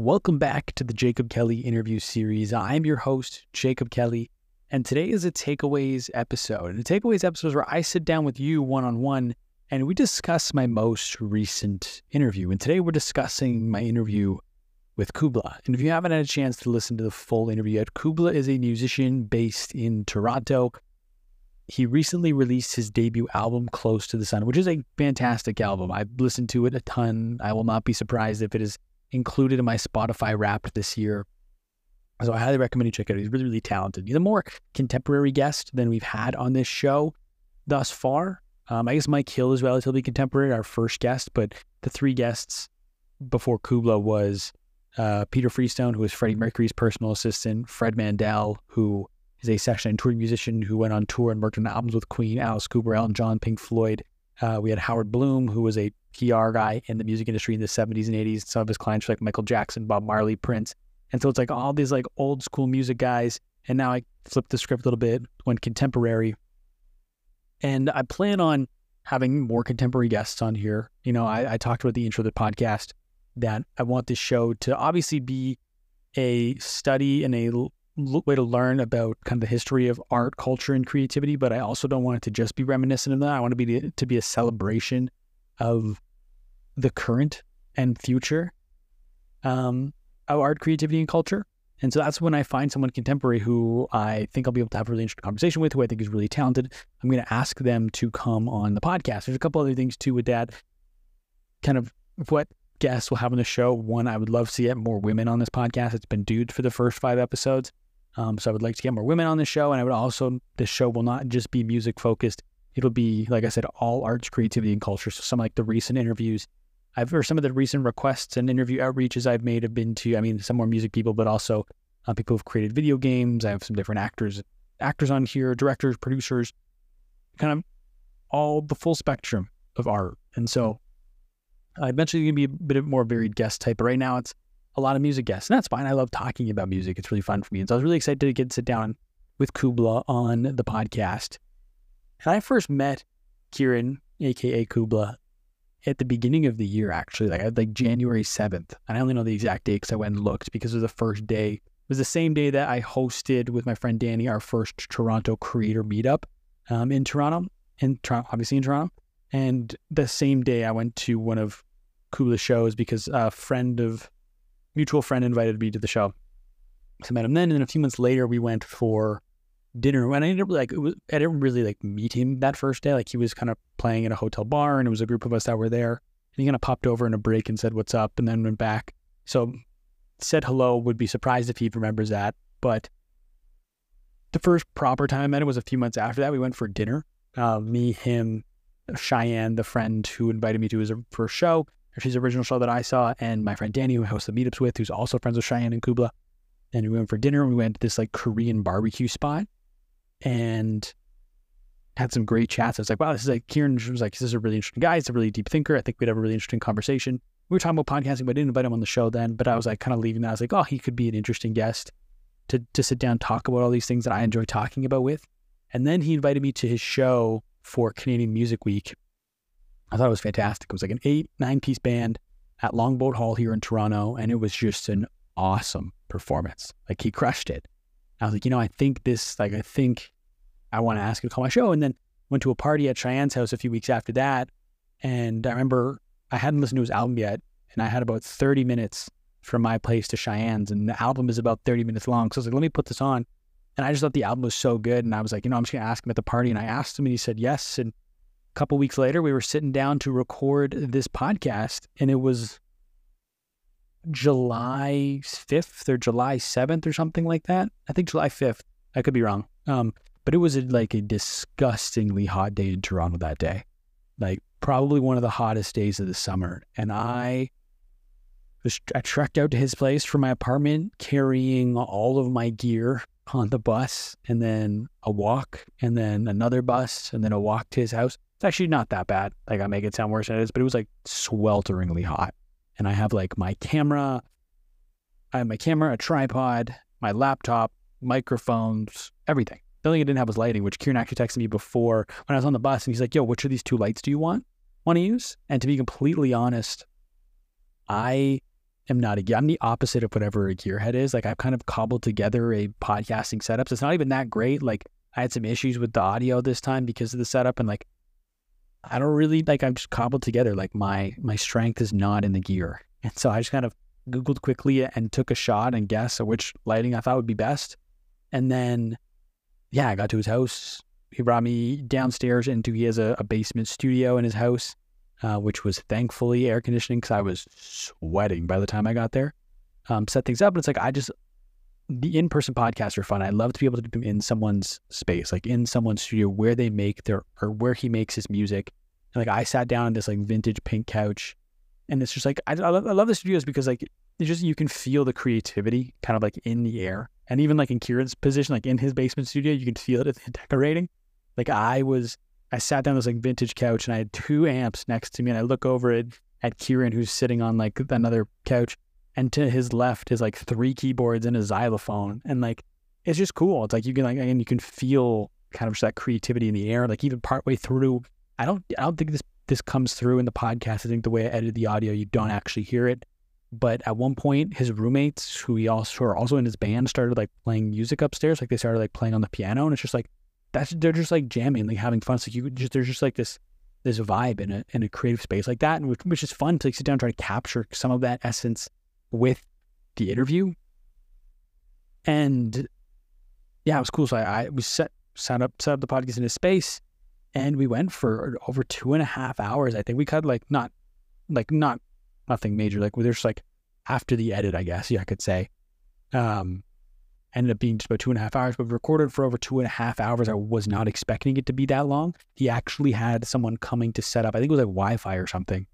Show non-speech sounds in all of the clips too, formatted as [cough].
Welcome back to the Jacob Kelly interview series. I'm your host, Jacob Kelly, and today is a takeaways episode. And the takeaways episode is where I sit down with you one on one and we discuss my most recent interview. And today we're discussing my interview with Kubla. And if you haven't had a chance to listen to the full interview yet, Kubla is a musician based in Toronto. He recently released his debut album, Close to the Sun, which is a fantastic album. I've listened to it a ton. I will not be surprised if it is included in my Spotify Wrapped this year. So I highly recommend you check it out. He's really, really talented. He's a more contemporary guest than we've had on this show thus far. Um, I guess Mike Hill is relatively contemporary, our first guest, but the three guests before Kubla was uh, Peter Freestone, who was Freddie Mercury's personal assistant, Fred Mandel, who is a session and touring musician who went on tour and worked on albums with Queen, Alice Cooper, Elton John, Pink Floyd. Uh, we had Howard Bloom, who was a PR guy in the music industry in the 70s and 80s. Some of his clients were like Michael Jackson, Bob Marley, Prince. And so it's like all these like old school music guys. And now I flipped the script a little bit, went contemporary. And I plan on having more contemporary guests on here. You know, I, I talked about the intro of the podcast that I want this show to obviously be a study and a l- way to learn about kind of the history of art, culture, and creativity. But I also don't want it to just be reminiscent of that. I want it to be to be a celebration of the current and future um, of art, creativity, and culture. And so that's when I find someone contemporary who I think I'll be able to have a really interesting conversation with, who I think is really talented. I'm going to ask them to come on the podcast. There's a couple other things too with that. Kind of what guests will have on the show. One, I would love to see more women on this podcast. It's been dudes for the first five episodes. Um, so I would like to get more women on the show. And I would also, this show will not just be music focused. It'll be, like I said, all arts, creativity, and culture. So some like the recent interviews I've or some of the recent requests and interview outreaches I've made have been to, I mean, some more music people, but also uh, people who've created video games. I have some different actors, actors on here, directors, producers, kind of all the full spectrum of art. And so uh, eventually to be a bit of more varied guest type, but right now it's a lot of music guests, and that's fine. I love talking about music; it's really fun for me. And so I was really excited to get to sit down with Kubla on the podcast. And I first met Kieran, aka Kubla, at the beginning of the year, actually, like like January 7th. And I only know the exact date because I went and looked because it was the first day. It was the same day that I hosted with my friend Danny our first Toronto creator meetup um, in Toronto, in Toronto, obviously in Toronto. And the same day I went to one of Kubla's shows because a friend of mutual friend invited me to the show. So I met him then, and then a few months later we went for dinner. And I didn't like was, I didn't really like meet him that first day. Like he was kind of playing at a hotel bar, and it was a group of us that were there. And he kind of popped over in a break and said, "What's up?" and then went back. So said hello. Would be surprised if he remembers that. But the first proper time I met him was a few months after that. We went for dinner. Uh, me, him, Cheyenne, the friend who invited me to his first show, his original show that I saw, and my friend Danny, who hosts the meetups with, who's also friends with Cheyenne and Kubla. And we went for dinner. We went to this like Korean barbecue spot and had some great chats. I was like, wow, this is like Kieran was like, this is a really interesting guy. He's a really deep thinker. I think we'd have a really interesting conversation. We were talking about podcasting, but I didn't invite him on the show then. But I was like kind of leaving that. I was like, oh, he could be an interesting guest to to sit down talk about all these things that I enjoy talking about with. And then he invited me to his show for Canadian Music Week. I thought it was fantastic. It was like an eight, nine piece band at Longboat Hall here in Toronto. And it was just an awesome performance. Like he crushed it. I was like, you know, I think this, like, I think I want to ask you to call my show. And then went to a party at Cheyenne's house a few weeks after that. And I remember I hadn't listened to his album yet. And I had about 30 minutes from my place to Cheyenne's. And the album is about 30 minutes long. So I was like, let me put this on. And I just thought the album was so good. And I was like, you know, I'm just going to ask him at the party. And I asked him and he said yes. And a couple weeks later, we were sitting down to record this podcast. And it was July 5th or July 7th or something like that. I think July 5th. I could be wrong. Um, but it was a, like a disgustingly hot day in Toronto that day. Like probably one of the hottest days of the summer. And I was I trekked out to his place from my apartment carrying all of my gear on the bus and then a walk and then another bus and then a walk to his house. It's actually not that bad. Like I make it sound worse than it is, but it was like swelteringly hot and I have like my camera, I have my camera, a tripod, my laptop, microphones, everything. The only thing I didn't have was lighting, which Kieran actually texted me before when I was on the bus, and he's like, "Yo, which of these two lights do you want want to use?" And to be completely honest, I am not a gear. I'm the opposite of whatever a gearhead is. Like I've kind of cobbled together a podcasting setup. So it's not even that great. Like I had some issues with the audio this time because of the setup and like I don't really like I've just cobbled together like my my strength is not in the gear. And so I just kind of Googled quickly and took a shot and guess which lighting I thought would be best. And then yeah, I got to his house. He brought me downstairs into he has a, a basement studio in his house, uh, which was thankfully air conditioning because I was sweating by the time I got there. Um, set things up, and it's like I just the in-person podcasts are fun. I love to be able to them in someone's space, like in someone's studio where they make their or where he makes his music. And like I sat down on this like vintage pink couch, and it's just like I, I love, I love the studios because like it's just you can feel the creativity kind of like in the air, and even like in Kieran's position, like in his basement studio, you can feel it in the [laughs] decorating. Like I was, I sat down on this like vintage couch, and I had two amps next to me, and I look over it at Kieran, who's sitting on like another couch, and to his left is like three keyboards and a xylophone, and like it's just cool. It's like you can like and you can feel kind of just that creativity in the air. Like even partway through, I don't I don't think this this comes through in the podcast. I think the way I edited the audio, you don't actually hear it. But at one point, his roommates, who he also are also in his band, started like playing music upstairs. Like they started like playing on the piano, and it's just like that's they're just like jamming, like having fun. So you just there's just like this this vibe in a in a creative space like that, and which, which is fun to like, sit down and try to capture some of that essence with the interview. And yeah, it was cool. So I, I we set set up set up the podcast in a space, and we went for over two and a half hours. I think we cut like not like not nothing major. Like there's like after the edit, I guess yeah, I could say. Um, ended up being just about two and a half hours, but recorded for over two and a half hours. I was not expecting it to be that long. He actually had someone coming to set up. I think it was like Wi-Fi or something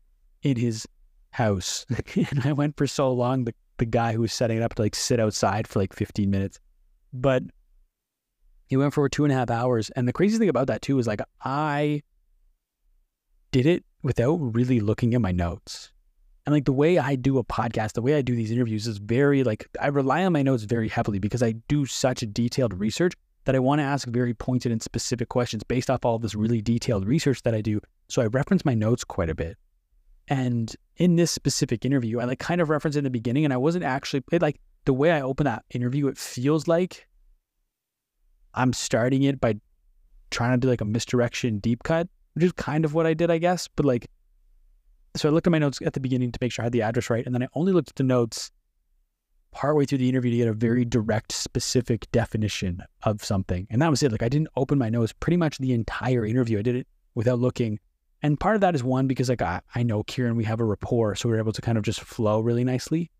in his house. [laughs] and I went for so long, the, the guy who was setting it up to like sit outside for like 15 minutes. But he went for two and a half hours. And the crazy thing about that too is like I did it without really looking at my notes. And like the way I do a podcast, the way I do these interviews is very like I rely on my notes very heavily because I do such detailed research that I want to ask very pointed and specific questions based off all this really detailed research that I do. So I reference my notes quite a bit. And in this specific interview, I like kind of referenced in the beginning, and I wasn't actually it, like the way I open that interview. It feels like I'm starting it by trying to do like a misdirection deep cut, which is kind of what I did, I guess. But like, so I looked at my notes at the beginning to make sure I had the address right, and then I only looked at the notes partway through the interview to get a very direct, specific definition of something, and that was it. Like I didn't open my notes pretty much the entire interview. I did it without looking and part of that is one, because like I, I know Kieran, we have a rapport, so we're able to kind of just flow really nicely.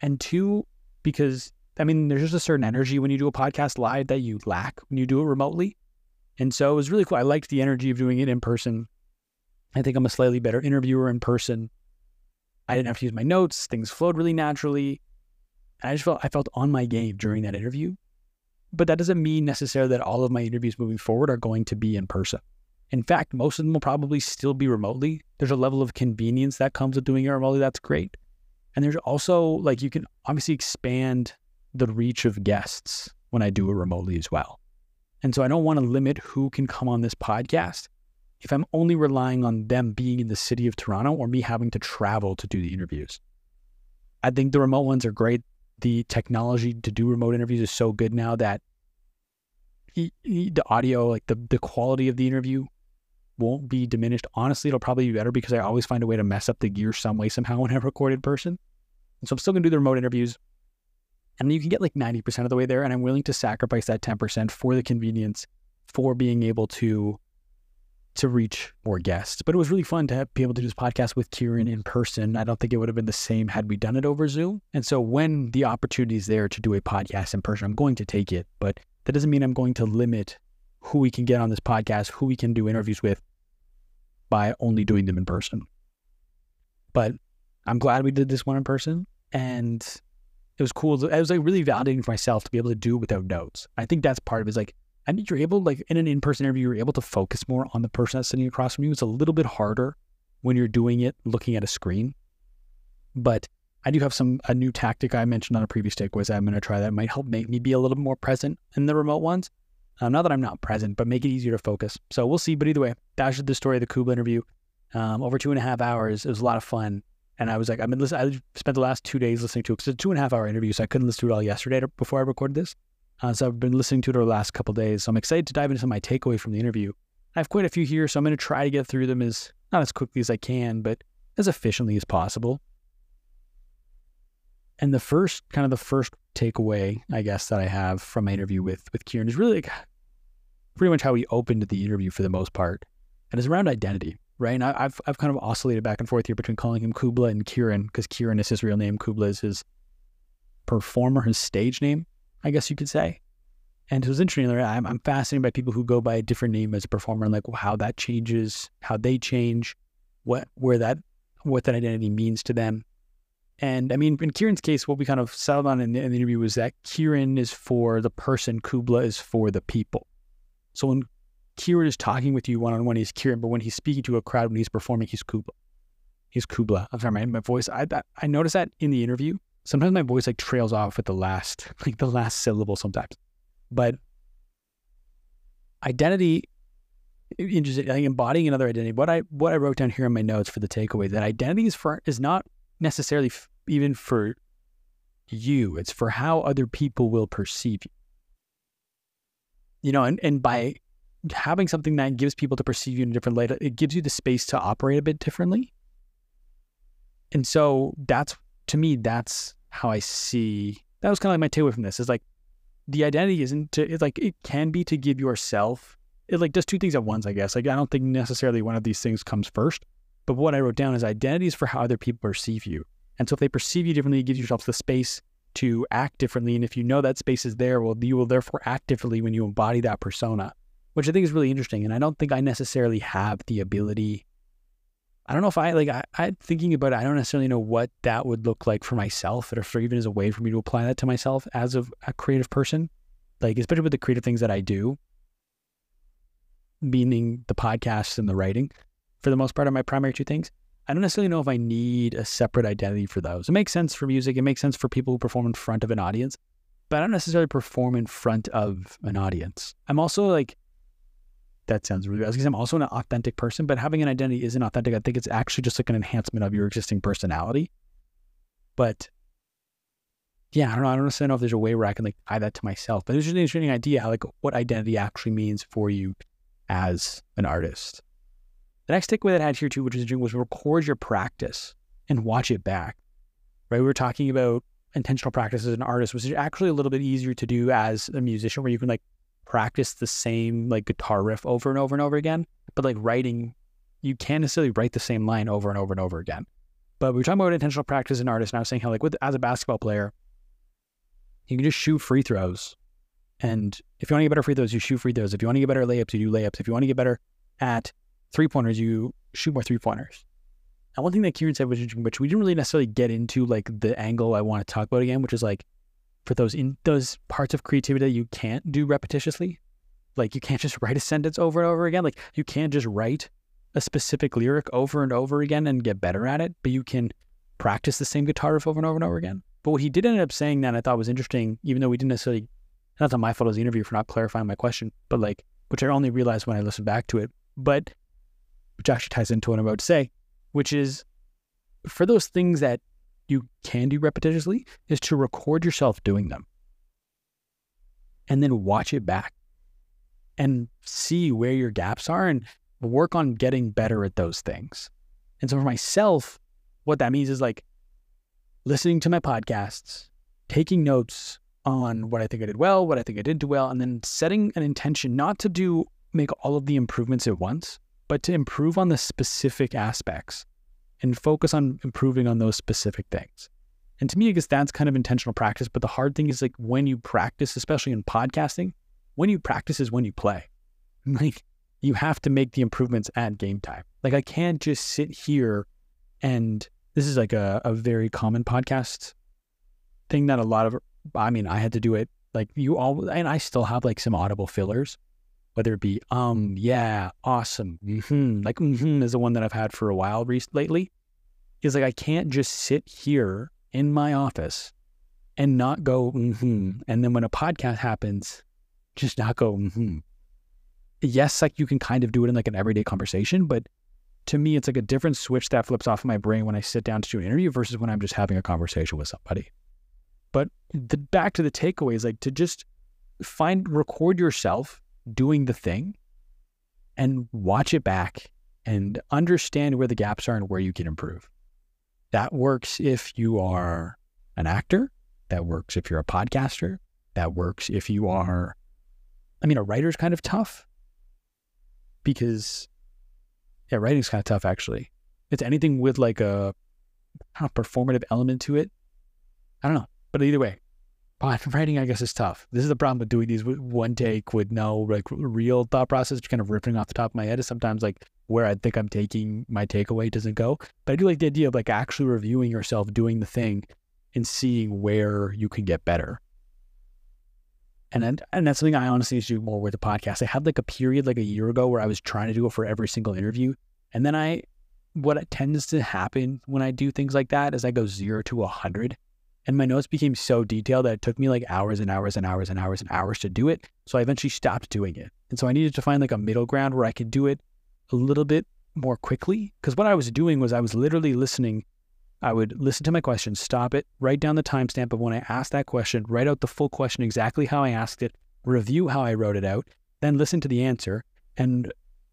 And two, because I mean, there's just a certain energy when you do a podcast live that you lack when you do it remotely. And so it was really cool. I liked the energy of doing it in person. I think I'm a slightly better interviewer in person. I didn't have to use my notes. Things flowed really naturally. I just felt I felt on my game during that interview. But that doesn't mean necessarily that all of my interviews moving forward are going to be in person. In fact, most of them will probably still be remotely. There's a level of convenience that comes with doing it remotely. That's great. And there's also like you can obviously expand the reach of guests when I do it remotely as well. And so I don't want to limit who can come on this podcast if I'm only relying on them being in the city of Toronto or me having to travel to do the interviews. I think the remote ones are great. The technology to do remote interviews is so good now that the audio, like the, the quality of the interview won't be diminished. Honestly, it'll probably be better because I always find a way to mess up the gear some way, somehow [laughs] when I record in person. And so I'm still going to do the remote interviews. And you can get like 90% of the way there. And I'm willing to sacrifice that 10% for the convenience, for being able to to reach more guests. But it was really fun to be able to do this podcast with Kieran in person. I don't think it would have been the same had we done it over Zoom. And so when the opportunity is there to do a podcast in person, I'm going to take it. But that doesn't mean I'm going to limit who we can get on this podcast, who we can do interviews with by only doing them in person. But I'm glad we did this one in person. And it was cool. It was like really validating for myself to be able to do it without notes. I think that's part of it. Is like, I think you're able, like in an in person interview, you're able to focus more on the person that's sitting across from you. It's a little bit harder when you're doing it looking at a screen. But I do have some a new tactic I mentioned on a previous take takeaways. I'm going to try that might help make me be a little more present in the remote ones. Um, not that I'm not present, but make it easier to focus. So we'll see. But either way, that's the story of the Kubla interview. Um, over two and a half hours. It was a lot of fun. And I was like, I've been listening. I spent the last two days listening to it it's a two and a half hour interview, so I couldn't listen to it all yesterday before I recorded this. Uh, so I've been listening to it over the last couple days. So I'm excited to dive into my takeaway from the interview. I have quite a few here, so I'm going to try to get through them as not as quickly as I can, but as efficiently as possible. And the first kind of the first takeaway, I guess, that I have from my interview with with Kieran is really like pretty much how he opened the interview for the most part, and it's around identity, right? And I, have I've kind of oscillated back and forth here between calling him Kubla and Kieran because Kieran is his real name, Kubla is his performer, his stage name, I guess you could say. And it was interesting. I'm, I'm fascinated by people who go by a different name as a performer and like how that changes, how they change, what where that what that identity means to them. And I mean, in Kieran's case, what we kind of settled on in the, in the interview was that Kieran is for the person, Kubla is for the people. So when Kieran is talking with you one on one, he's Kieran, but when he's speaking to a crowd, when he's performing, he's Kubla. He's Kubla. I'm sorry, my, my voice. I I noticed that in the interview. Sometimes my voice like trails off at the last, [laughs] like the last syllable sometimes. But identity, interesting. I think embodying another identity. What I what I wrote down here in my notes for the takeaway that identity is for is not necessarily f- even for you. It's for how other people will perceive you you know, and, and by having something that gives people to perceive you in a different light, it gives you the space to operate a bit differently. And so that's to me, that's how I see that was kind of like my takeaway from this is like the identity isn't to it's like it can be to give yourself it like does two things at once, I guess. Like I don't think necessarily one of these things comes first. But what I wrote down is identity is for how other people perceive you. And so if they perceive you differently, it gives yourself the space to act differently. And if you know that space is there, well, you will therefore act differently when you embody that persona, which I think is really interesting. And I don't think I necessarily have the ability. I don't know if I like I, I thinking about it, I don't necessarily know what that would look like for myself or for even as a way for me to apply that to myself as a, a creative person. Like especially with the creative things that I do, meaning the podcasts and the writing, for the most part are my primary two things. I don't necessarily know if I need a separate identity for those. It makes sense for music. It makes sense for people who perform in front of an audience, but I don't necessarily perform in front of an audience. I'm also like, that sounds really bad because I'm also an authentic person, but having an identity isn't authentic. I think it's actually just like an enhancement of your existing personality. But yeah, I don't know. I don't necessarily know if there's a way where I can like tie that to myself, but it's just an interesting idea, like what identity actually means for you as an artist. The next takeaway that I had here too, which is was record your practice and watch it back. Right? We were talking about intentional practice as an artist, which is actually a little bit easier to do as a musician, where you can like practice the same like guitar riff over and over and over again. But like writing, you can't necessarily write the same line over and over and over again. But we were talking about intentional practice as an artist, and I was saying how like with as a basketball player, you can just shoot free throws. And if you want to get better free throws, you shoot free throws. If you want to get better layups, you do layups. If you want to get better at three pointers, you shoot more three pointers. And one thing that Kieran said, which, which we didn't really necessarily get into, like the angle I want to talk about again, which is like for those in those parts of creativity that you can't do repetitiously, like you can't just write a sentence over and over again. Like you can't just write a specific lyric over and over again and get better at it, but you can practice the same guitar riff over and over and over again. But what he did end up saying that I thought was interesting, even though we didn't necessarily, not that my fault as the interview for not clarifying my question, but like, which I only realized when I listened back to it. But which actually ties into what I'm about to say, which is for those things that you can do repetitiously, is to record yourself doing them and then watch it back and see where your gaps are and work on getting better at those things. And so for myself, what that means is like listening to my podcasts, taking notes on what I think I did well, what I think I didn't do well, and then setting an intention not to do make all of the improvements at once, but to improve on the specific aspects and focus on improving on those specific things. And to me, I guess that's kind of intentional practice. But the hard thing is like when you practice, especially in podcasting, when you practice is when you play. [laughs] Like you have to make the improvements at game time. Like I can't just sit here and this is like a, a very common podcast thing that a lot of I mean, I had to do it like you all and I still have like some audible fillers whether it be um, yeah, awesome, mm-hmm. like mm-hmm is the one that I've had for a while re- lately. Is like I can't just sit here in my office and not go mm-hmm, and then when a podcast happens, just not go mm-hmm. Yes, like you can kind of do it in like an everyday conversation, but to me, it's like a different switch that flips off in my brain when I sit down to do an interview versus when I'm just having a conversation with somebody. But the, back to the takeaways, like to just find, record yourself doing the thing and watch it back and understand where the gaps are and where you can improve. That works if you are an actor. That works if you're a podcaster. That works if you are, I mean, a writer's kind of tough because, yeah, writing's kind of tough actually. It's anything with like a, a performative element to it. I don't know. But either way, writing, I guess, is tough. This is the problem with doing these one take with no like real thought process, kind of ripping off the top of my head. Is sometimes like where I think I'm taking my takeaway doesn't go. But I do like the idea of like actually reviewing yourself, doing the thing, and seeing where you can get better. And then, and that's something I honestly do more with the podcast. I had like a period like a year ago where I was trying to do it for every single interview, and then I, what tends to happen when I do things like that is I go zero to a hundred and my notes became so detailed that it took me like hours and hours and hours and hours and hours to do it. So I eventually stopped doing it. And so I needed to find like a middle ground where I could do it a little bit more quickly. Because what I was doing was I was literally listening. I would listen to my question, stop it, write down the timestamp of when I asked that question, write out the full question exactly how I asked it, review how I wrote it out, then listen to the answer and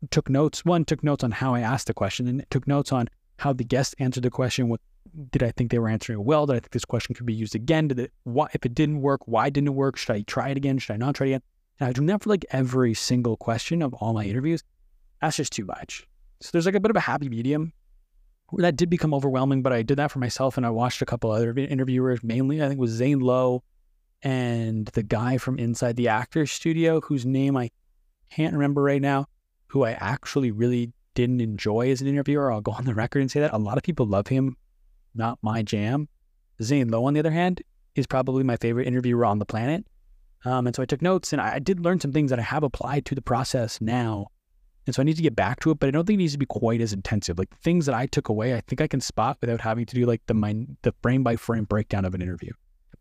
took notes. One, took notes on how I asked the question and took notes on how the guest answered the question, what did I think they were answering well? Did I think this question could be used again? Did it, why, if it didn't work, why didn't it work? Should I try it again? Should I not try it again? And I do that for like every single question of all my interviews. That's just too much. So there's like a bit of a happy medium where that did become overwhelming, but I did that for myself and I watched a couple other interviewers, mainly I think was Zane Lowe and the guy from Inside the Actors Studio, whose name I can't remember right now, who I actually really didn't enjoy as an interviewer. I'll go on the record and say that. A lot of people love him not my jam. Zane Lowe, on the other hand, is probably my favorite interviewer on the planet. Um, and so I took notes and I did learn some things that I have applied to the process now. And so I need to get back to it, but I don't think it needs to be quite as intensive. Like things that I took away, I think I can spot without having to do like the the frame by frame breakdown of an interview.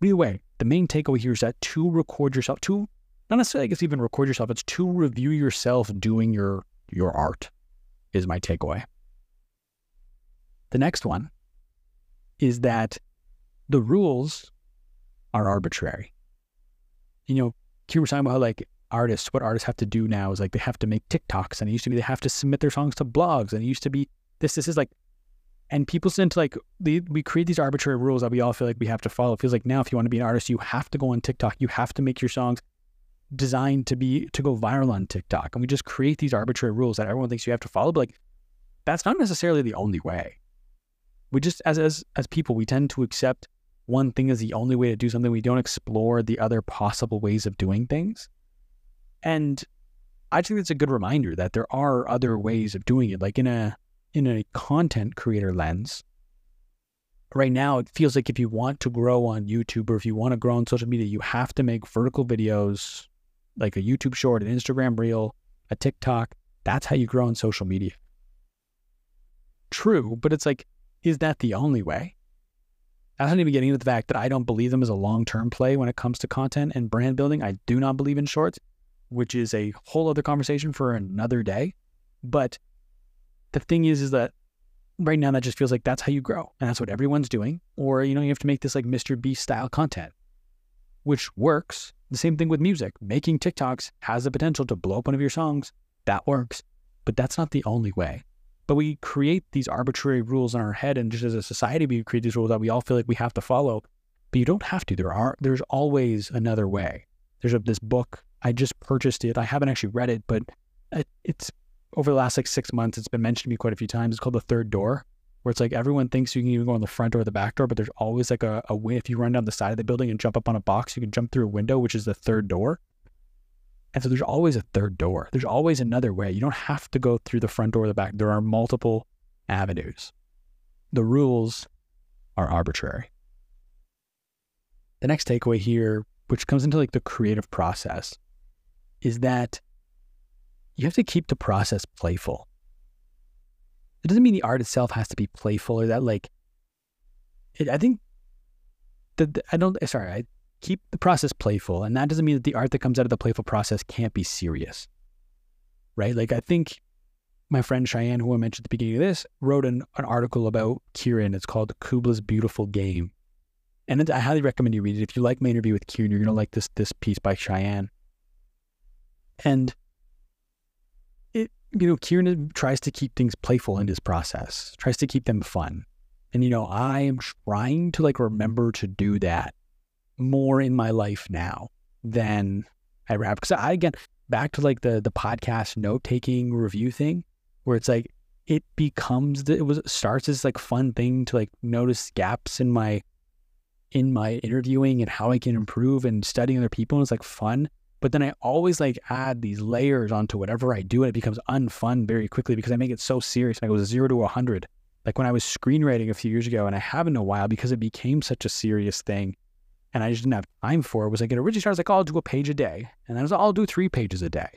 But either way, the main takeaway here is that to record yourself, to not necessarily I guess even record yourself, it's to review yourself doing your your art is my takeaway. The next one is that the rules are arbitrary. You know, you talking about how like artists, what artists have to do now is like they have to make TikToks, and it used to be they have to submit their songs to blogs, and it used to be this. This is like, and people tend to like they, we create these arbitrary rules that we all feel like we have to follow. It feels like now, if you want to be an artist, you have to go on TikTok. You have to make your songs designed to be to go viral on TikTok, and we just create these arbitrary rules that everyone thinks you have to follow. But like, that's not necessarily the only way we just as as as people we tend to accept one thing as the only way to do something. We don't explore the other possible ways of doing things. And i think it's a good reminder that there are other ways of doing it like in a in a content creator lens. Right now it feels like if you want to grow on youtube or if you want to grow on social media you have to make vertical videos like a youtube short an instagram reel a tiktok. That's how you grow on social media. True but it's like is that the only way? I wasn't even getting into the fact that I don't believe them as a long term play when it comes to content and brand building. I do not believe in shorts, which is a whole other conversation for another day. But the thing is, is that right now that just feels like that's how you grow. And that's what everyone's doing. Or, you know, you have to make this like Mr. Beast style content, which works. The same thing with music. Making TikToks has the potential to blow up one of your songs. That works. But that's not the only way. But we create these arbitrary rules in our head, and just as a society, we create these rules that we all feel like we have to follow. But you don't have to. There are there's always another way. There's a, this book I just purchased it. I haven't actually read it, but it, it's over the last like six months. It's been mentioned to me quite a few times. It's called The Third Door, where it's like everyone thinks you can even go on the front door or the back door, but there's always like a, a way. If you run down the side of the building and jump up on a box, you can jump through a window, which is the third door. And so there's always a third door. There's always another way. You don't have to go through the front door or the back. There are multiple avenues. The rules are arbitrary. The next takeaway here, which comes into like the creative process, is that you have to keep the process playful. It doesn't mean the art itself has to be playful or that like it, I think that I don't sorry, I keep the process playful. And that doesn't mean that the art that comes out of the playful process can't be serious, right? Like, I think my friend Cheyenne, who I mentioned at the beginning of this, wrote an, an article about Kieran. It's called Kubla's Beautiful Game. And I highly recommend you read it. If you like my interview with Kieran, you're going to mm-hmm. like this, this piece by Cheyenne. And it, you know, Kieran tries to keep things playful in his process, tries to keep them fun. And, you know, I am trying to like remember to do that more in my life now than I rap. Because I, again, back to like the the podcast note taking review thing, where it's like it becomes the, it was starts as like fun thing to like notice gaps in my in my interviewing and how I can improve and studying other people. And it's like fun. But then I always like add these layers onto whatever I do and it becomes unfun very quickly because I make it so serious. And I go zero to a hundred. Like when I was screenwriting a few years ago and I haven't in a while because it became such a serious thing and I just didn't have time for it was like it originally started like, oh, I'll do a page a day. And then I was like, oh, I'll do three pages a day.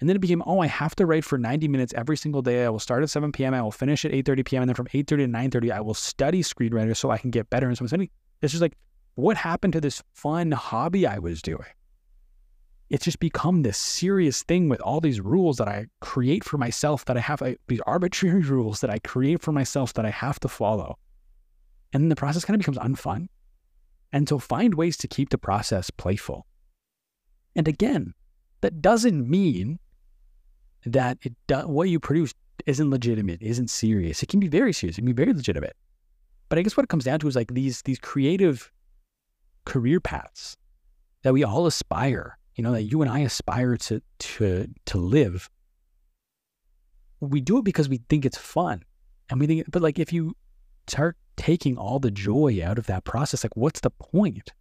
And then it became, oh, I have to write for 90 minutes every single day. I will start at 7 p.m. I will finish at 8.30 p.m. And then from 8.30 to 9.30, I will study screenwriter so I can get better. And so it's it's just like, what happened to this fun hobby I was doing? It's just become this serious thing with all these rules that I create for myself that I have, I, these arbitrary [laughs] rules that I create for myself that I have to follow. And then the process kind of becomes unfun. And so find ways to keep the process playful. And again, that doesn't mean that it do, what you produce isn't legitimate, isn't serious. It can be very serious. It can be very legitimate. But I guess what it comes down to is like these these creative career paths that we all aspire, you know, that you and I aspire to to to live. We do it because we think it's fun. And we think but like if you start taking all the joy out of that process, like what's the point?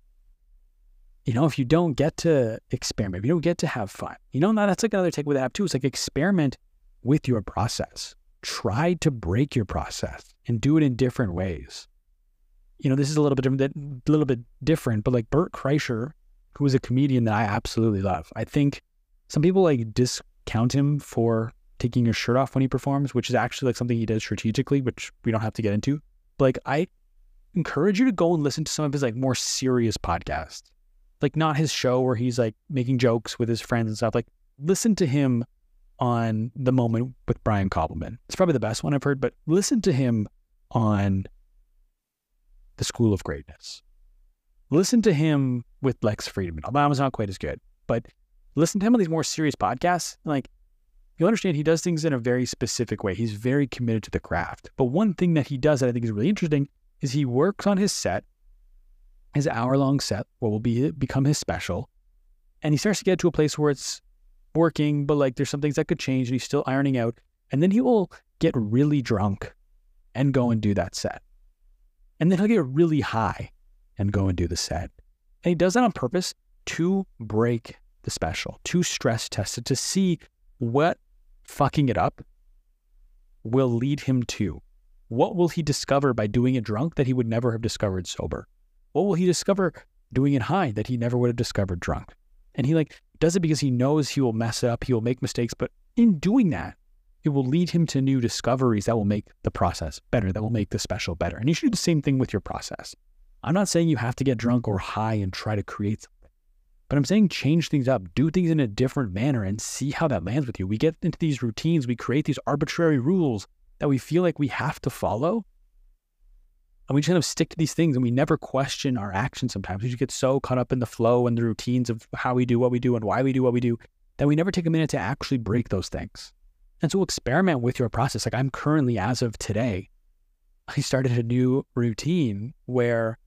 You know, if you don't get to experiment, if you don't get to have fun, you know, now that's like another take with app too. It's like experiment with your process. Try to break your process and do it in different ways. You know, this is a little bit different, a little bit different, but like Bert Kreischer, who is a comedian that I absolutely love. I think some people like discount him for taking his shirt off when he performs, which is actually like something he does strategically, which we don't have to get into. Like I encourage you to go and listen to some of his like more serious podcasts like not his show where he's like making jokes with his friends and stuff. Like listen to him on the moment with Brian Koppelman. It's probably the best one I've heard, but listen to him on the School of Greatness. Listen to him with Lex Fridman. Obama's not quite as good, but listen to him on these more serious podcasts. Like you'll understand he does things in a very specific way. He's very committed to the craft. But one thing that he does that I think is really interesting is he works on his set his hour long set, what will be become his special. And he starts to get to a place where it's working, but like there's some things that could change and he's still ironing out. And then he will get really drunk and go and do that set. And then he'll get really high and go and do the set. And he does that on purpose to break the special, to stress test it, to see what fucking it up will lead him to. What will he discover by doing it drunk that he would never have discovered sober? what will he discover doing it high that he never would have discovered drunk? And he like does it because he knows he will mess up, he will make mistakes, but in doing that, it will lead him to new discoveries that will make the process better, that will make the special better. And you should do the same thing with your process. I'm not saying you have to get drunk or high and try to create but I'm saying change things up, do things in a different manner and see how that lands with you. We get into these routines, we create these arbitrary rules that we feel like we have to follow and we just kind of stick to these things and we never question our actions sometimes. We just get so caught up in the flow and the routines of how we do what we do and why we do what we do that we never take a minute to actually break those things. And so experiment with your process. Like I'm currently, as of today, I started a new routine where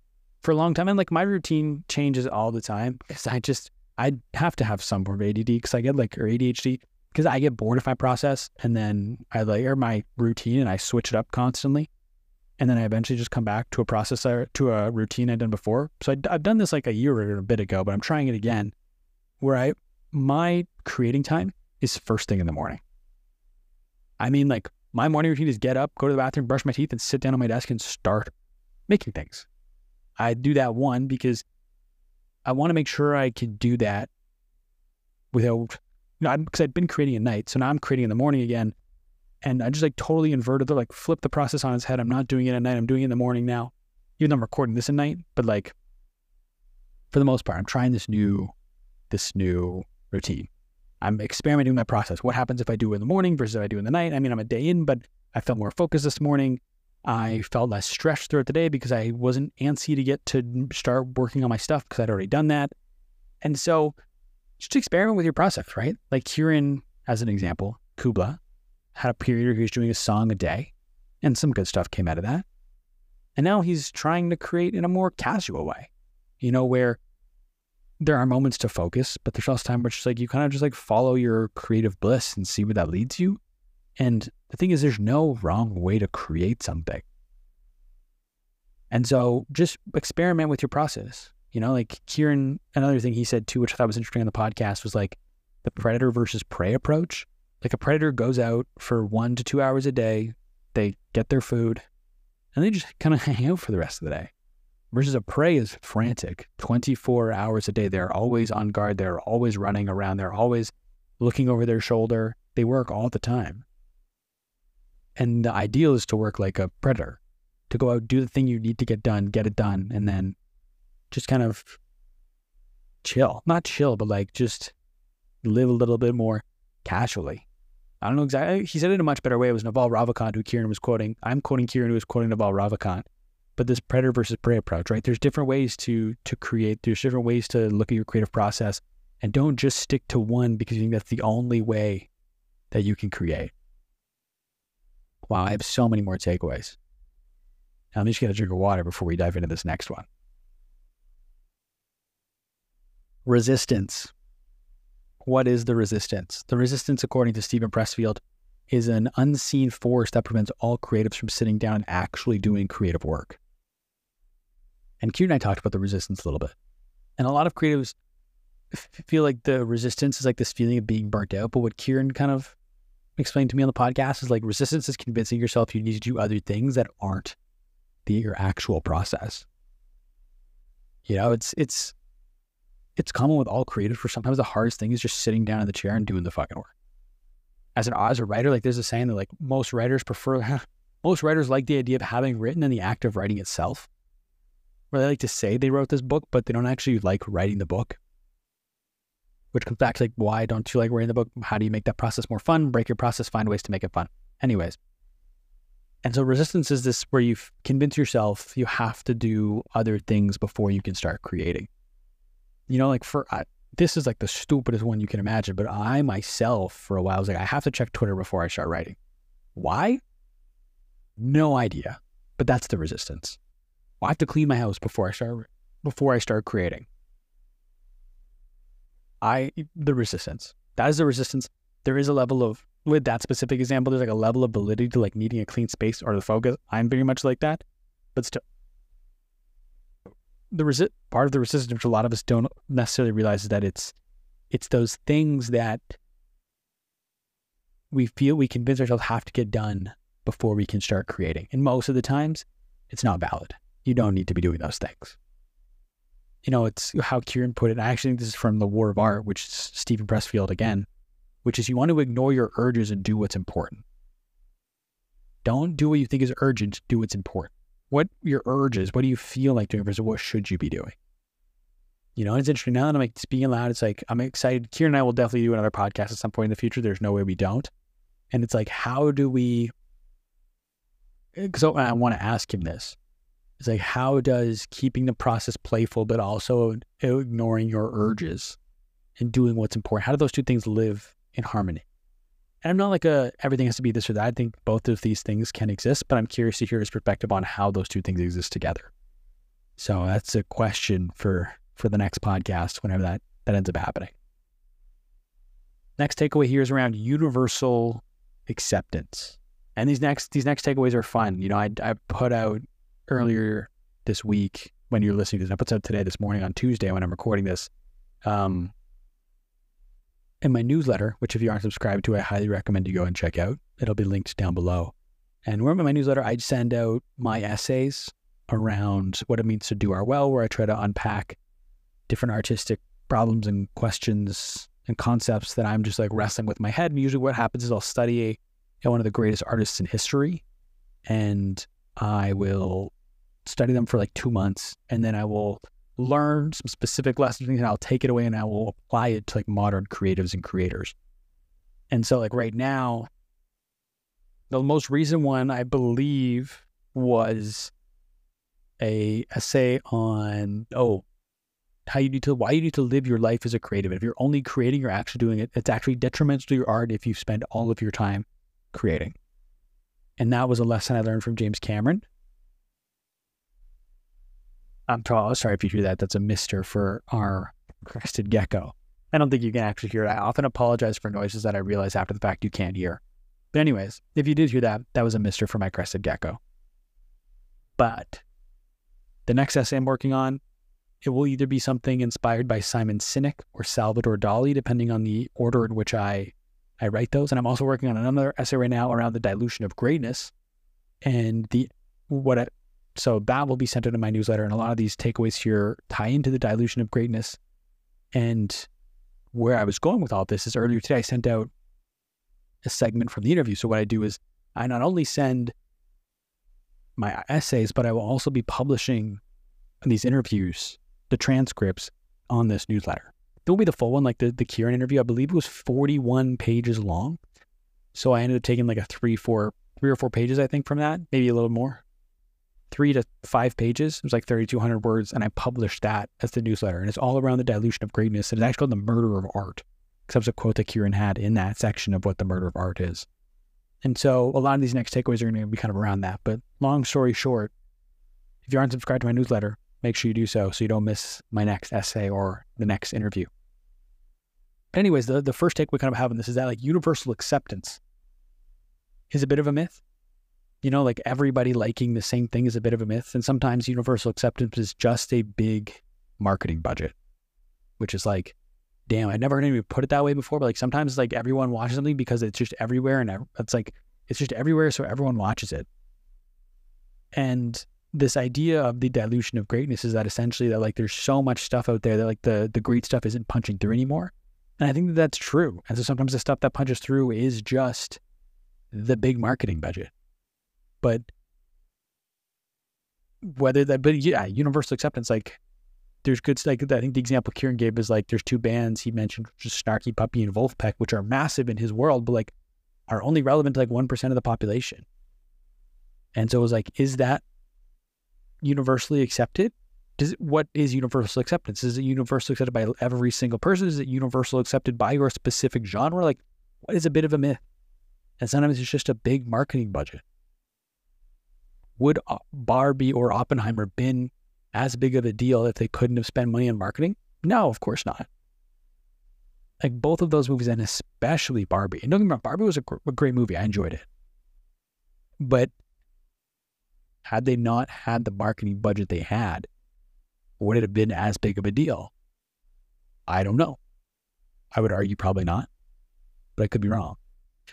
for a long time, and like my routine changes all the time because I just, I have to have some form of ADD because I get like, or ADHD, because I get bored if I process and then I layer my routine and I switch it up constantly and then I eventually just come back to a process uh, to a routine I'd done before. So I, have done this like a year or a bit ago, but I'm trying it again, where I my creating time is first thing in the morning. I mean, like my morning routine is get up, go to the bathroom, brush my teeth, and sit down on my desk and start making things. I do that one because I want to make sure I can do that without, you know, because I'd been creating at night, so now I'm creating in the morning again and I just like totally inverted it, like flip the process on its head. I'm not doing it at night. I'm doing it in the morning now, even though I'm recording this at night. But like, for the most part, I'm trying this new, this new routine. I'm experimenting my process. What happens if I do it in the morning versus if I do it in the night? I mean, I'm a day in, but I felt more focused this morning. I felt less stressed throughout the day because I wasn't antsy to get to start working on my stuff because I'd already done that. And so just experiment with your process, right? Like Kieran, as an example, Kubla had a period where he was doing a song a day and some good stuff came out of that. And now he's trying to create in a more casual way, you know, where there are moments to focus, but there's also time where it's like you kind of just like follow your creative bliss and see where that leads you. And the thing is, there's no wrong way to create something. And so just experiment with your process. You know, like Kieran, another thing he said too, which I thought was interesting on the podcast, was like the predator versus prey approach. Like a predator goes out for one to two hours a day, they get their food, and they just kind of [laughs] hang out for the rest of the day. Versus a prey is frantic 24 hours a day. They're always on guard. They're always running around. They're always looking over their shoulder. They work all the time. And the ideal is to work like a predator, to go out, do the thing you need to get done, get it done, and then just kind of chill. Not chill, but like just live a little bit more casually. I don't know exactly. He said it in a much better way. It was Naval Ravikant who Kieran was quoting. I'm quoting Kieran who was quoting Naval Ravikant. But this predator versus prey approach, right? There's different ways to to create. There's different ways to look at your creative process, and don't just stick to one because you think that's the only way that you can create. Wow, I have so many more takeaways. Now, I'm just gonna drink of water before we dive into this next one. Resistance. What is the resistance? The resistance, according to Steven Pressfield, is an unseen force that prevents all creatives from sitting down and actually doing creative work. And Kieran and I talked about the resistance a little bit. And a lot of creatives feel like the resistance is like this feeling of being burnt out. But what Kieran kind of explained to me on the podcast is like resistance is convincing yourself you need to do other things that aren't the your actual process. You know, it's it's it's common with all creatives for sometimes the hardest thing is just sitting down in the chair and doing the fucking work. As an as a writer, like there's a saying that like most writers prefer [laughs] most writers like the idea of having written and the act of writing itself. Where they like to say they wrote this book, but they don't actually like writing the book. Which comes back to like why don't you like writing the book? How do you make that process more fun? Break your process, find ways to make it fun. Anyways. And so resistance is this where you convince yourself you have to do other things before you can start creating you know, like for this is like the stupidest one you can imagine, but I myself for a while was like, I have to check Twitter before I start writing. Why? No idea. But that's the resistance. Well, I have to clean my house before I start before I start creating. I the resistance. That is the resistance. There is a level of with that specific example, there's like a level of validity to like needing a clean space or the focus. I'm very much like that. But still the resi- part of the resistance, which a lot of us don't necessarily realize, is that it's it's those things that we feel we convince ourselves have to get done before we can start creating. And most of the times, it's not valid. You don't need to be doing those things. You know, it's how Kieran put it. I actually think this is from The War of Art, which is Steven Pressfield again, which is you want to ignore your urges and do what's important. Don't do what you think is urgent, do what's important what your urges, what do you feel like doing versus what should you be doing? You know, it's interesting now that I'm like speaking loud. It's like I'm excited. Kieran and I will definitely do another podcast at some point in the future. There's no way we don't. And it's like, how do we? Eh, so I want to ask him this. It's like, how does keeping the process playful, but also ignoring your urges and doing what's important, how do those two things live in harmony? And I'm not like a everything has to be this or that. I think both of these things can exist, but I'm curious to hear his perspective on how those two things exist together. So that's a question for for the next podcast whenever that that ends up happening. Next takeaway here is around universal acceptance. And these next these next takeaways are fun. You know, I I put out earlier this week when you're listening to this episode today, this morning on Tuesday when I'm recording this, um, in my newsletter, which if you aren't subscribed to, I highly recommend you go and check out. It'll be linked down below. And remember my newsletter, I send out my essays around what it means to do our well, where I try to unpack different artistic problems and questions and concepts that I'm just like wrestling with my head. And usually what happens is I'll study a, one of the greatest artists in history and I will study them for like two months and then I will learn some specific lessons and I'll take it away and I will apply it to like modern creatives and creators. And so like right now, the most recent one I believe was a essay on oh how you need to why you need to live your life as a creative. If you're only creating, you're actually doing it. It's actually detrimental to your art if you spend all of your time creating. And that was a lesson I learned from James Cameron. I'm sorry if you hear that. That's a mister for our crested gecko. I don't think you can actually hear it. I often apologize for noises that I realize after the fact you can't hear. But anyways, if you did hear that, that was a mister for my crested gecko. But the next essay I'm working on, it will either be something inspired by Simon Sinek or Salvador Dali, depending on the order in which I I write those. And I'm also working on another essay right now around the dilution of greatness and the what I, so that will be sent out in my newsletter. And a lot of these takeaways here tie into the dilution of greatness. And where I was going with all this is earlier today, I sent out a segment from the interview. So what I do is I not only send my essays, but I will also be publishing these interviews, the transcripts on this newsletter. It will be the full one, like the, the Kieran interview. I believe it was 41 pages long. So I ended up taking like a three, four, three or four pages, I think, from that, maybe a little more three to five pages. It was like 3,200 words. And I published that as the newsletter. And it's all around the dilution of greatness. And it's actually called The Murder of Art, because that was a quote that Kieran had in that section of what the murder of art is. And so a lot of these next takeaways are going to be kind of around that. But long story short, if you aren't subscribed to my newsletter, make sure you do so so you don't miss my next essay or the next interview. But anyways, the, the first take we kind of have on this is that like universal acceptance is a bit of a myth you know, like everybody liking the same thing is a bit of a myth. And sometimes universal acceptance is just a big marketing budget, which is like, damn, I'd never heard anybody put it that way before. But like sometimes like everyone watches something because it's just everywhere and it's like, it's just everywhere. So everyone watches it. And this idea of the dilution of greatness is that essentially that like there's so much stuff out there that like the the great stuff isn't punching through anymore. And I think that that's true. And so sometimes the stuff that punches through is just the big marketing budget. But whether that, but yeah, universal acceptance, like there's good, like I think the example Kieran gave is like there's two bands he mentioned, just Snarky Puppy and Vulfpeck, which are massive in his world, but like are only relevant to like 1% of the population. And so it was like, is that universally accepted? Does it, what is universal acceptance? Is it universally accepted by every single person? Is it universal accepted by your specific genre? Like, what is a bit of a myth? And sometimes it's just a big marketing budget would uh, Barbie or Oppenheimer been as big of a deal if they couldn't have spent money on marketing? No, of course not. Like both of those movies, and especially Barbie. And don't get me wrong, Barbie was a, gr- a great movie. I enjoyed it. But had they not had the marketing budget they had, would it have been as big of a deal? I don't know. I would argue probably not, but I could be wrong.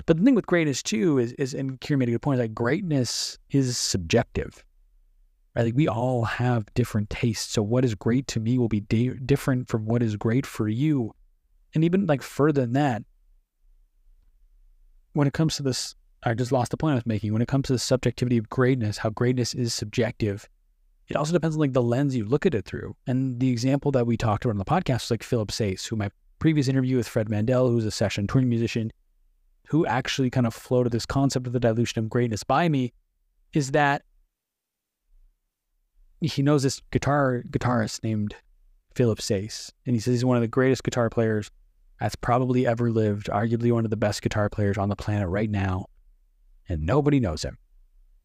But the thing with greatness too is, is and Kieran made a good point, is like greatness is subjective. Right? Like we all have different tastes. So what is great to me will be di- different from what is great for you. And even like further than that, when it comes to this, I just lost the point I was making. When it comes to the subjectivity of greatness, how greatness is subjective, it also depends on like the lens you look at it through. And the example that we talked about on the podcast was like Philip Sayce, who my previous interview with Fred Mandel, who's a session touring musician, who actually kind of floated this concept of the dilution of greatness by me is that he knows this guitar guitarist named Philip Sayce, and he says he's one of the greatest guitar players that's probably ever lived, arguably one of the best guitar players on the planet right now, and nobody knows him.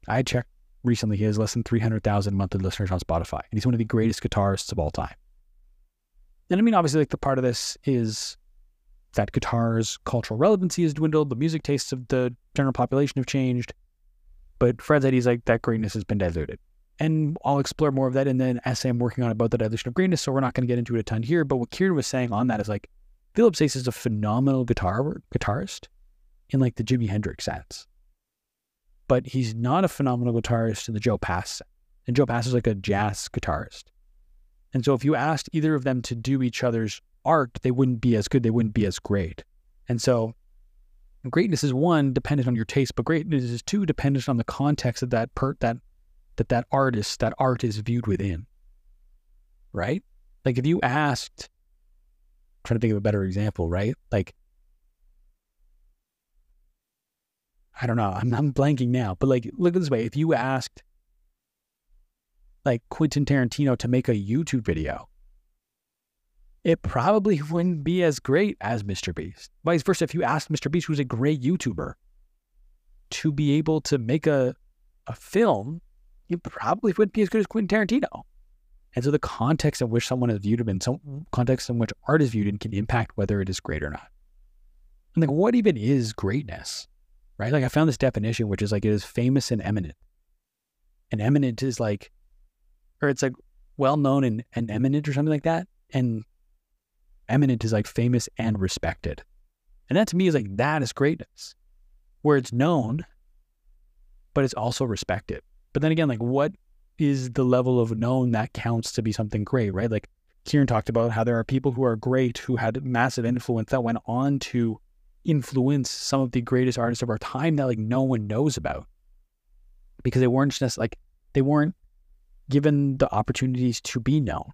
I checked recently; he has less than three hundred thousand monthly listeners on Spotify, and he's one of the greatest guitarists of all time. And I mean, obviously, like the part of this is that guitar's cultural relevancy has dwindled, the music tastes of the general population have changed. But Fred said he's like, that greatness has been diluted. And I'll explore more of that in the essay I'm working on about the dilution of greatness. So we're not going to get into it a ton here. But what Kieran was saying on that is like, Philip Sayce is a phenomenal guitar guitarist in like the Jimi Hendrix sense. But he's not a phenomenal guitarist in the Joe Pass. And Joe Pass is like a jazz guitarist. And so if you asked either of them to do each other's art, they wouldn't be as good, they wouldn't be as great. And so greatness is one dependent on your taste, but greatness is two dependent on the context of that per that that that artist, that art is viewed within. Right? Like if you asked, I'm trying to think of a better example, right? Like, I don't know, I'm, I'm blanking now, but like, look at this way. If you asked like Quentin Tarantino to make a YouTube video, it probably [laughs] wouldn't be as great as Mr. Beast. Vice versa, if you asked Mr. Beast, who's a great YouTuber, to be able to make a, a film, you probably wouldn't be as good as Quentin Tarantino. And so the context in which someone is viewed and some context in which art is viewed in can impact whether it is great or not. And like, what even is greatness? Right? Like, I found this definition, which is like it is famous and eminent. And eminent is like, or it's like well known and, and eminent or something like that. And eminent is like famous and respected. And that to me is like, that is greatness, where it's known, but it's also respected. But then again, like, what is the level of known that counts to be something great, right? Like Kieran talked about how there are people who are great who had massive influence that went on to influence some of the greatest artists of our time that like no one knows about because they weren't just like they weren't given the opportunities to be known.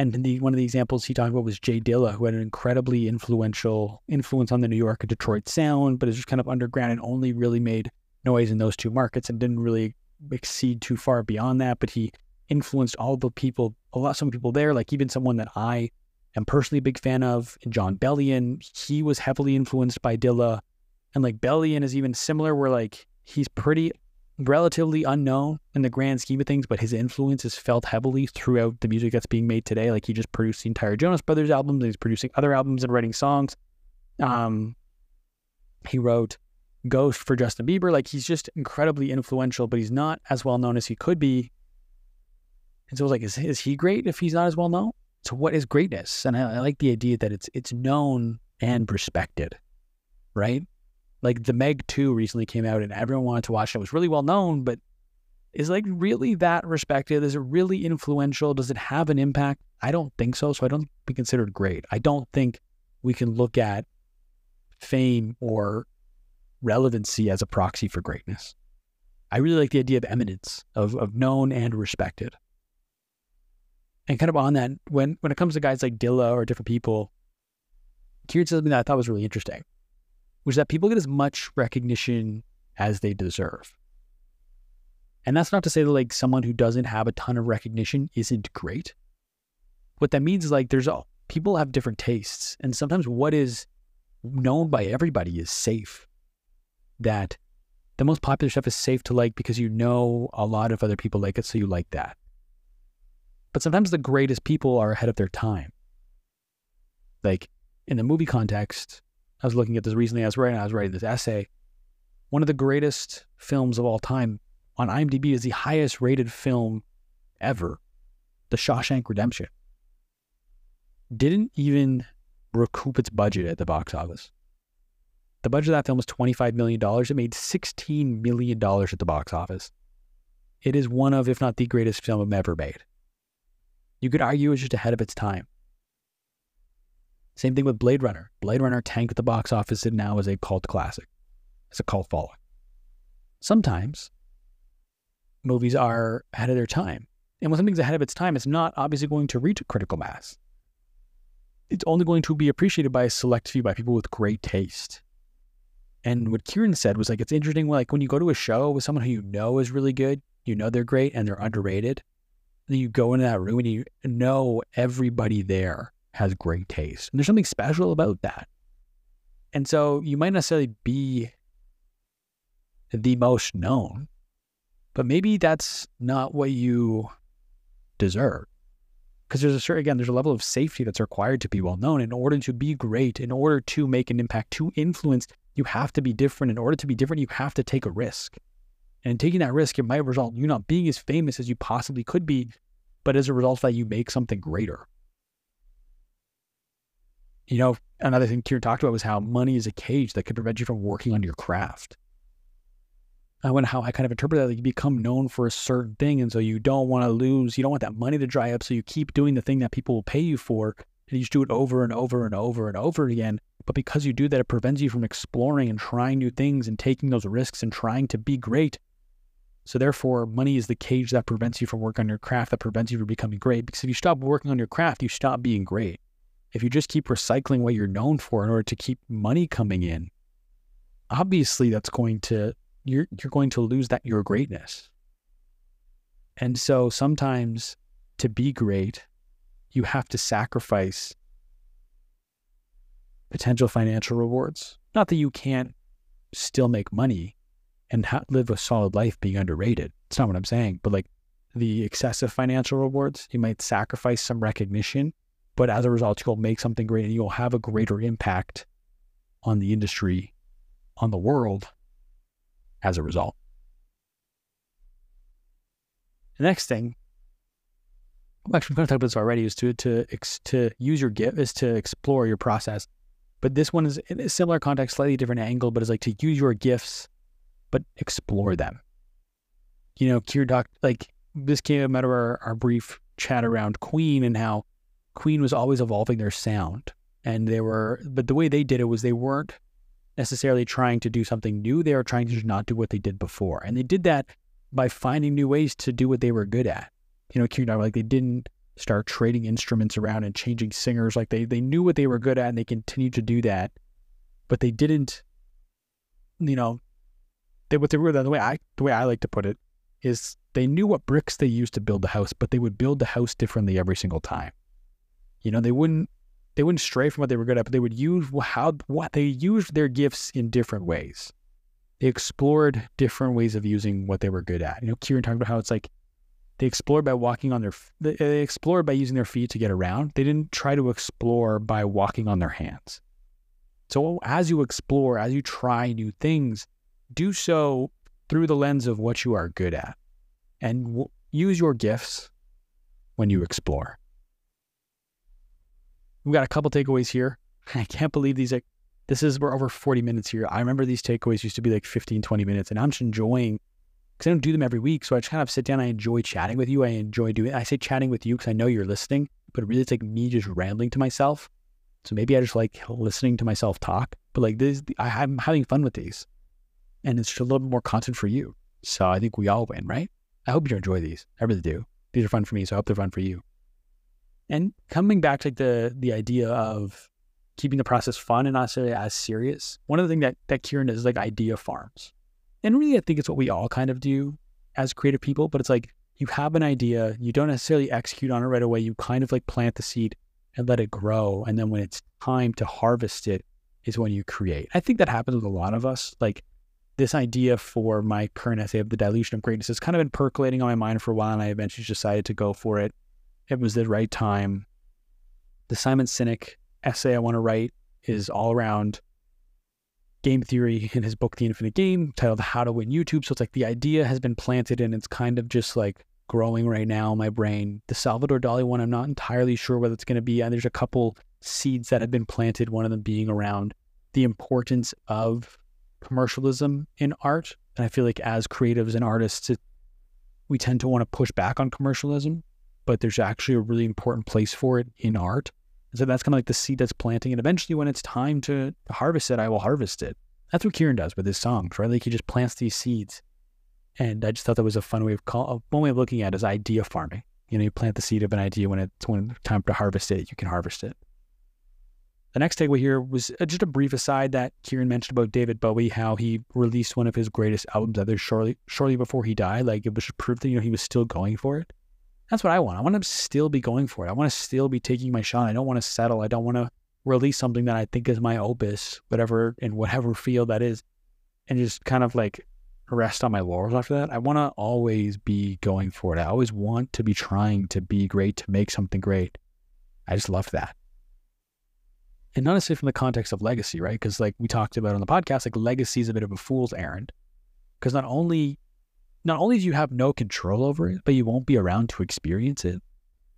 And the, one of the examples he talked about was Jay Dilla, who had an incredibly influential influence on the New York and Detroit sound, but is just kind of underground and only really made noise in those two markets and didn't really exceed too far beyond that, but he influenced all the people, a lot, of some people there, like even someone that I am personally a big fan of, Jon Bellion. He was heavily influenced by Dilla. And like Bellion is even similar, where like he's pretty relatively unknown in the grand scheme of things, but his influence is felt heavily throughout the music that's being made today. Like he just produced the entire Jonas Brothers albums, he's producing other albums and writing songs. Um, he wrote Ghost for Justin Bieber. Like he's just incredibly influential, but he's not as well known as he could be. And so I was like, is, is he great if he's not as well known? So what is greatness? And I, I like the idea that it's it's known and respected, right? Like the Meg 2 recently came out and everyone wanted to watch it. It was really well known, but is like really that respected? Is it really influential? Does it have an impact? I don't think so. So I don't be considered great. I don't think we can look at fame or relevancy as a proxy for greatness. I really like the idea of eminence, of, of known and respected. And kind of on that, when, when it comes to guys like Dilla or different people, Kieran said something that I thought was really interesting, which is that people get as much recognition as they deserve. And that's not to say that like someone who doesn't have a ton of recognition isn't great. What that means is like there's all people have different tastes, and sometimes what is known by everybody is safe that the most popular stuff is safe to like because you know a lot of other people like it, so you like that. But sometimes the greatest people are ahead of their time. Like in the movie context, I was looking at this recently. I was writing, I was writing this essay. One of the greatest films of all time on IMDb is the highest rated film ever, The Shawshank Redemption. Didn't even recoup its budget at the box office. The budget of that film was $25 million. It made $16 million at the box office. It is one of, if not the greatest film ever made. You could argue it's just ahead of its time. Same thing with Blade Runner. Blade Runner tanked at the box office and now is a cult classic. It's a cult following. Sometimes movies are ahead of their time. And when something's ahead of its time, it's not obviously going to reach critical mass. It's only going to be appreciated by a select few, by people with great taste. And what Kieran said was like, it's interesting, like when you go to a show with someone who you know is really good, you know they're great and they're underrated, then you go into that room and you know everybody there has great taste. And there's something special about that. And so you might necessarily be the most known, but maybe that's not what you deserve. Because there's a certain, again, there's a level of safety that's required to be well known in order to be great, in order to make an impact, to influence you have to be different. In order to be different, you have to take a risk. And taking that risk, it might result in you not being as famous as you possibly could be, but as a result of that, you make something greater. You know, another thing Kieran talked about was how money is a cage that could prevent you from working on your craft. I wonder how I kind of interpret that. Like you become known for a certain thing, and so you don't want to lose. You don't want that money to dry up, so you keep doing the thing that people will pay you for, and you just do it over and over and over and over again. But because you do that, it prevents you from exploring and trying new things and taking those risks and trying to be great. So therefore, money is the cage that prevents you from working on your craft, that prevents you from becoming great. Because if you stop working on your craft, you stop being great. If you just keep recycling what you're known for in order to keep money coming in, obviously that's going to you're you're going to lose that your greatness. And so sometimes to be great, you have to sacrifice potential financial rewards. Not that you can't still make money and ha- live a solid life being underrated. It's not what I'm saying, but like the excessive financial rewards, you might sacrifice some recognition, but as a result, you'll make something great and you'll have a greater impact on the industry, on the world as a result. The next thing, I'm actually going to talk about this already, is to to to use your gift is to explore your process. But this one is in a similar context, slightly different angle, but it's like to use your gifts, but explore them. You know, Kier Doc, like this came out of our, our brief chat around Queen and how Queen was always evolving their sound. And they were, but the way they did it was they weren't necessarily trying to do something new. They were trying to not do what they did before. And they did that by finding new ways to do what they were good at. You know, Kier like they didn't start trading instruments around and changing singers. Like they they knew what they were good at and they continued to do that, but they didn't. You know, they what they were the way I the way I like to put it is they knew what bricks they used to build the house, but they would build the house differently every single time. You know, they wouldn't they wouldn't stray from what they were good at, but they would use how what they used their gifts in different ways. They explored different ways of using what they were good at. You know, Kieran talked about how it's like they explored by walking on their, they explored by using their feet to get around. They didn't try to explore by walking on their hands. So as you explore, as you try new things, do so through the lens of what you are good at and use your gifts when you explore. We've got a couple takeaways here. [laughs] I can't believe these are, this is, we're over 40 minutes here. I remember these takeaways used to be like 15, 20 minutes, and I'm just enjoying because I don't do them every week. So I just kind of sit down. I enjoy chatting with you. I enjoy doing. I say chatting with you because I know you're listening, but really it's like me just rambling to myself. So maybe I just like listening to myself talk. But like this, I, I'm having fun with these, and it's just a little bit more content for you. So I think we all win, right? I hope you enjoy these. I really do. These are fun for me, so I hope they're fun for you. And coming back to like the the idea of keeping the process fun and not necessarily as serious. One of the things that that Kieran does is like idea farms. And really, I think it's what we all kind of do as creative people, but it's like you have an idea, you don't necessarily execute on it right away. You kind of like plant the seed and let it grow. And then when it's time to harvest it, is when you create. I think that happens with a lot of us. Like this idea for my current essay of the dilution of greatness has kind of been percolating on my mind for a while, and I eventually decided to go for it. It was the right time. The Simon Sinek essay I want to write is all around game theory in his book, The Infinite Game, titled How to Win YouTube. So it's like the idea has been planted and it's kind of just like growing right now in my brain. The Salvador Dali one, I'm not entirely sure whether it's going to be. And there's a couple seeds that have been planted, one of them being around the importance of commercialism in art. And I feel like as creatives and artists, it, we tend to want to push back on commercialism, but there's actually a really important place for it in art. And so that's kind of like the seed that's planting. And eventually, when it's time to, harvest it, I will harvest it. That's what Kieran does with his songs, right? Like he just plants these seeds. And I just thought that was a fun way of call, one way of looking at it is idea farming. You know, you plant the seed of an idea when it's when it's time to harvest it, you can harvest it. The next takeaway here was uh, just a brief aside that Kieran mentioned about David Bowie, how he released one of his greatest albums ever shortly shortly before he died. Like it was proof that you know he was still going for it. That's what I want. I want to still be going for it. I want to still be taking my shot. I don't want to settle. I don't want to release something that I think is my opus, whatever in whatever field that is, and just kind of like rest on my laurels after that. I want to always be going for it. I always want to be trying to be great, to make something great. I just love that. And not necessarily from the context of legacy, right? Because like we talked about on the podcast, like legacy is a bit of a fool's errand. Because not only not only do you have no control over it, but you won't be around to experience it.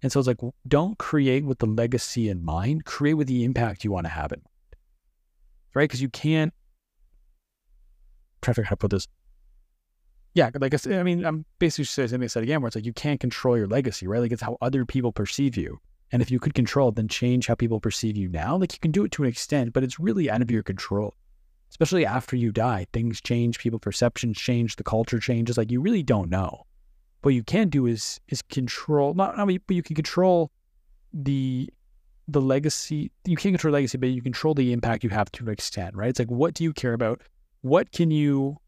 And so it's like, don't create with the legacy in mind, create with the impact you want to have it. Right? Because you can't, I'm to figure out how to put this. Yeah, like I I mean, I'm basically saying something I said again, where it's like you can't control your legacy, right? Like it's how other people perceive you. And if you could control it, then change how people perceive you now. Like you can do it to an extent, but it's really out of your control. Especially after you die. Things change, people perceptions change, the culture changes. Like you really don't know. What you can do is is control not, not but you can control the the legacy you can't control legacy, but you control the impact you have to an extent, right? It's like what do you care about? What can you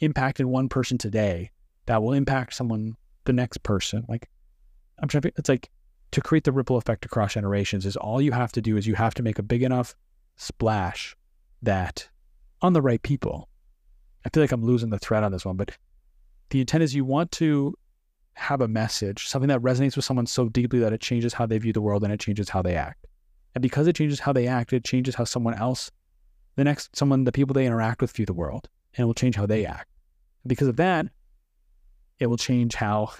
impact in one person today that will impact someone the next person? Like I'm trying to it's like to create the ripple effect across generations is all you have to do is you have to make a big enough splash that on the right people. I feel like I'm losing the thread on this one, but the intent is you want to have a message, something that resonates with someone so deeply that it changes how they view the world and it changes how they act. And because it changes how they act, it changes how someone else, the next someone, the people they interact with view the world, and it will change how they act. And because of that, it will change how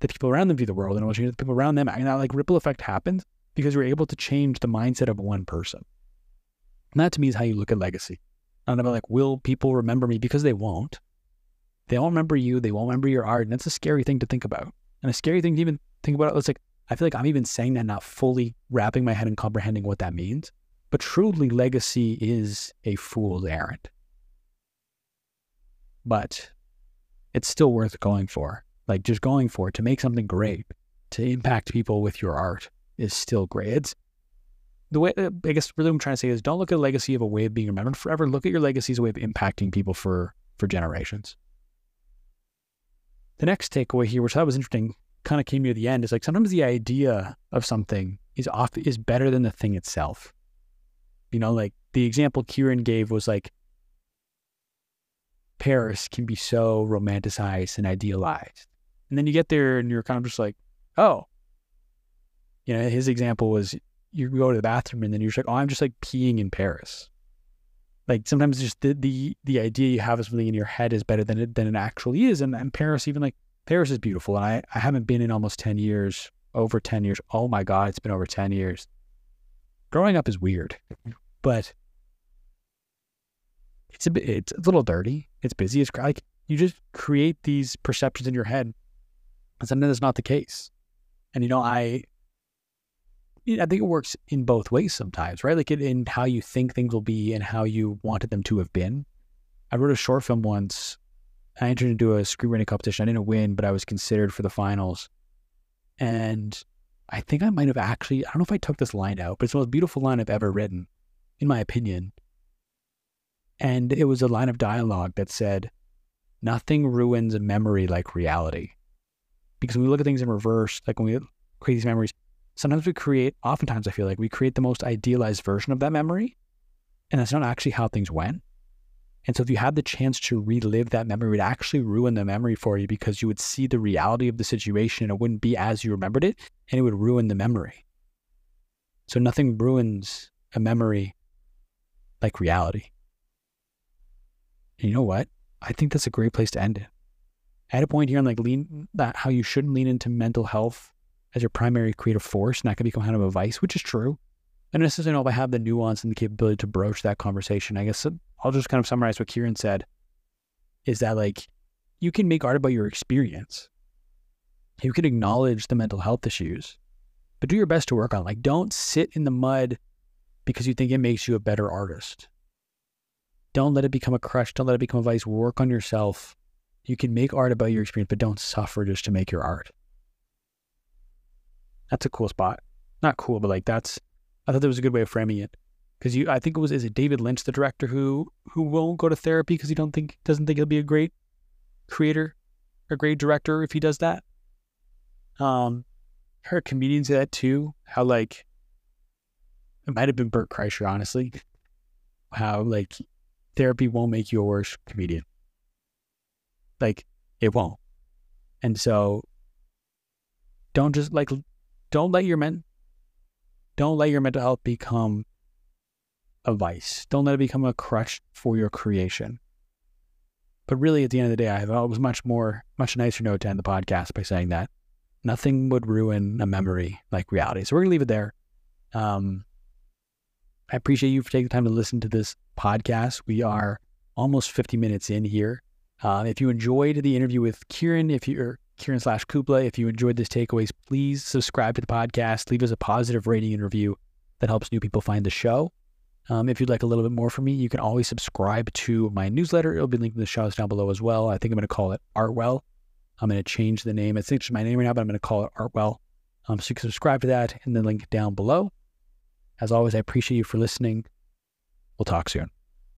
the people around them view the world and it will change the people around them. And that like ripple effect happens because you're able to change the mindset of one person. And that to me is how you look at legacy. And I'm like, will people remember me? Because they won't. They won't remember you. They won't remember your art. And that's a scary thing to think about. And a scary thing to even think about. It's like, I feel like I'm even saying that, not fully wrapping my head and comprehending what that means. But truly, legacy is a fool's errand. But it's still worth going for. Like just going for it to make something great, to impact people with your art is still great. It's the way uh, I guess really what I'm trying to say is don't look at legacy of a way of being remembered forever. Look at your legacy as a way of impacting people for for generations. The next takeaway here, which I thought was interesting, kind of came near the end, is like sometimes the idea of something is off is better than the thing itself. You know, like the example Kieran gave was like Paris can be so romanticized and idealized. And then you get there and you're kind of just like, oh. You know, his example was you go to the bathroom and then you're just like, oh, I'm just like peeing in Paris. Like sometimes just the the, the idea you have of something in your head is better than it than it actually is. And, and Paris, even like Paris is beautiful. And I, I haven't been in almost 10 years, over 10 years. Oh my God, it's been over 10 years. Growing up is weird, but it's a bit, it's a little dirty. It's busy. It's like you just create these perceptions in your head. And sometimes that's not the case. And you know, I I think it works in both ways sometimes, right? Like in how you think things will be and how you wanted them to have been. I wrote a short film once. I entered into a screenwriting competition. I didn't win, but I was considered for the finals. And I think I might have actually, I don't know if I took this line out, but it's the most beautiful line I've ever written, in my opinion. And it was a line of dialogue that said, Nothing ruins a memory like reality. Because when we look at things in reverse, like when we create these memories, sometimes we create, oftentimes I feel like we create the most idealized version of that memory. And that's not actually how things went. And so if you had the chance to relive that memory, it would actually ruin the memory for you because you would see the reality of the situation and it wouldn't be as you remembered it and it would ruin the memory. So nothing ruins a memory like reality. And you know what? I think that's a great place to end it. At a point here on like lean that how you shouldn't lean into mental health as your primary creative force, and that can become kind of a vice, which is true. And necessarily know if I have the nuance and the capability to broach that conversation. I guess uh, I'll just kind of summarize what Kieran said is that like you can make art about your experience. You can acknowledge the mental health issues, but do your best to work on. It. Like, don't sit in the mud because you think it makes you a better artist. Don't let it become a crush. Don't let it become a vice. Work on yourself. You can make art about your experience, but don't suffer just to make your art. That's a cool spot. Not cool, but like that's. I thought that was a good way of framing it because you. I think it was is it David Lynch, the director, who who won't go to therapy because he don't think doesn't think he'll be a great creator, a great director if he does that. Um, I heard comedians say that too. How like it might have been Bert Kreischer, honestly. How like therapy won't make you a worse comedian. Like it won't. And so don't just like don't let your men don't let your mental health become a vice. Don't let it become a crutch for your creation. But really, at the end of the day, I thought it was much more, much nicer note to end the podcast by saying that nothing would ruin a memory like reality. So we're gonna leave it there. Um, I appreciate you for taking the time to listen to this podcast. We are almost 50 minutes in here. Uh, if you enjoyed the interview with Kieran, if you're Kieran slash Kubla. If you enjoyed this takeaways, please subscribe to the podcast. Leave us a positive rating and review that helps new people find the show. Um, if you'd like a little bit more from me, you can always subscribe to my newsletter. It'll be linked in the show notes down below as well. I think I'm going to call it Artwell. I'm going to change the name. It's just my name right now, but I'm going to call it Artwell. Um, so you can subscribe to that in the link down below. As always, I appreciate you for listening. We'll talk soon.